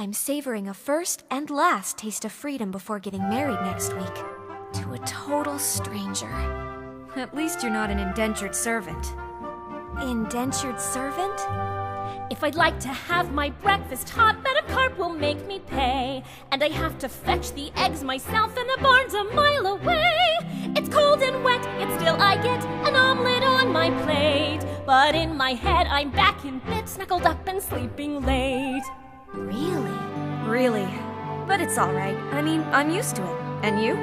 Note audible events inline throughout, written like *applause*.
I'm savoring a first and last taste of freedom before getting married next week. To a total stranger. At least you're not an indentured servant. Indentured servant? If I'd like to have my breakfast hot, Madame Carp will make me pay. And I have to fetch the eggs myself, and the barn's a mile away. It's cold and wet, yet still I get an omelet on my plate. But in my head, I'm back in bed, snuggled up and sleeping late. Really? But it's alright. I mean, I'm used to it. And you?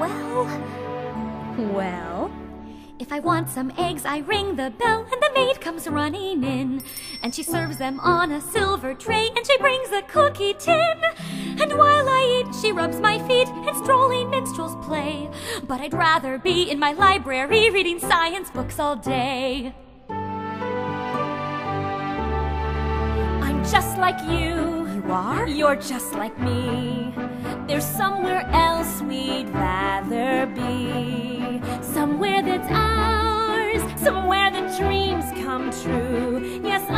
Well, Well? If I want some eggs, I ring the bell, and the maid comes running in. And she serves them on a silver tray, and she brings a cookie tin. And while I eat, she rubs my feet, and strolling minstrels play. But I'd rather be in my library reading science books all day. I'm just like you. You are? You're just like me. There's somewhere else we'd rather be. Somewhere that's ours. Somewhere the dreams come true. Yes,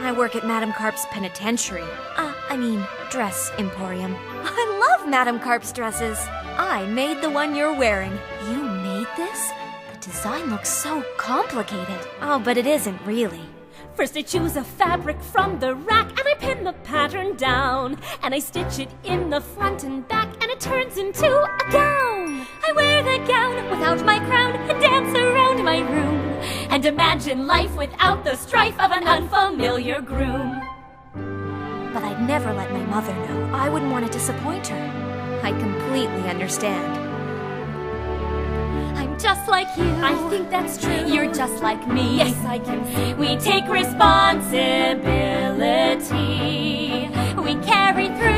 I work at Madame Carp's penitentiary. Uh, I mean, dress emporium. *laughs* I love Madame Carp's dresses. I made the one you're wearing. You made this? The design looks so complicated. Oh, but it isn't really. First I choose a fabric from the rack and I pin the pattern down and I stitch it in the front and back and it turns into a gown. Imagine life without the strife of an unfamiliar groom. But I'd never let my mother know. I wouldn't want to disappoint her. I completely understand. I'm just like you. I think that's true. You're just like me. Yes, I can see. We take responsibility. We carry through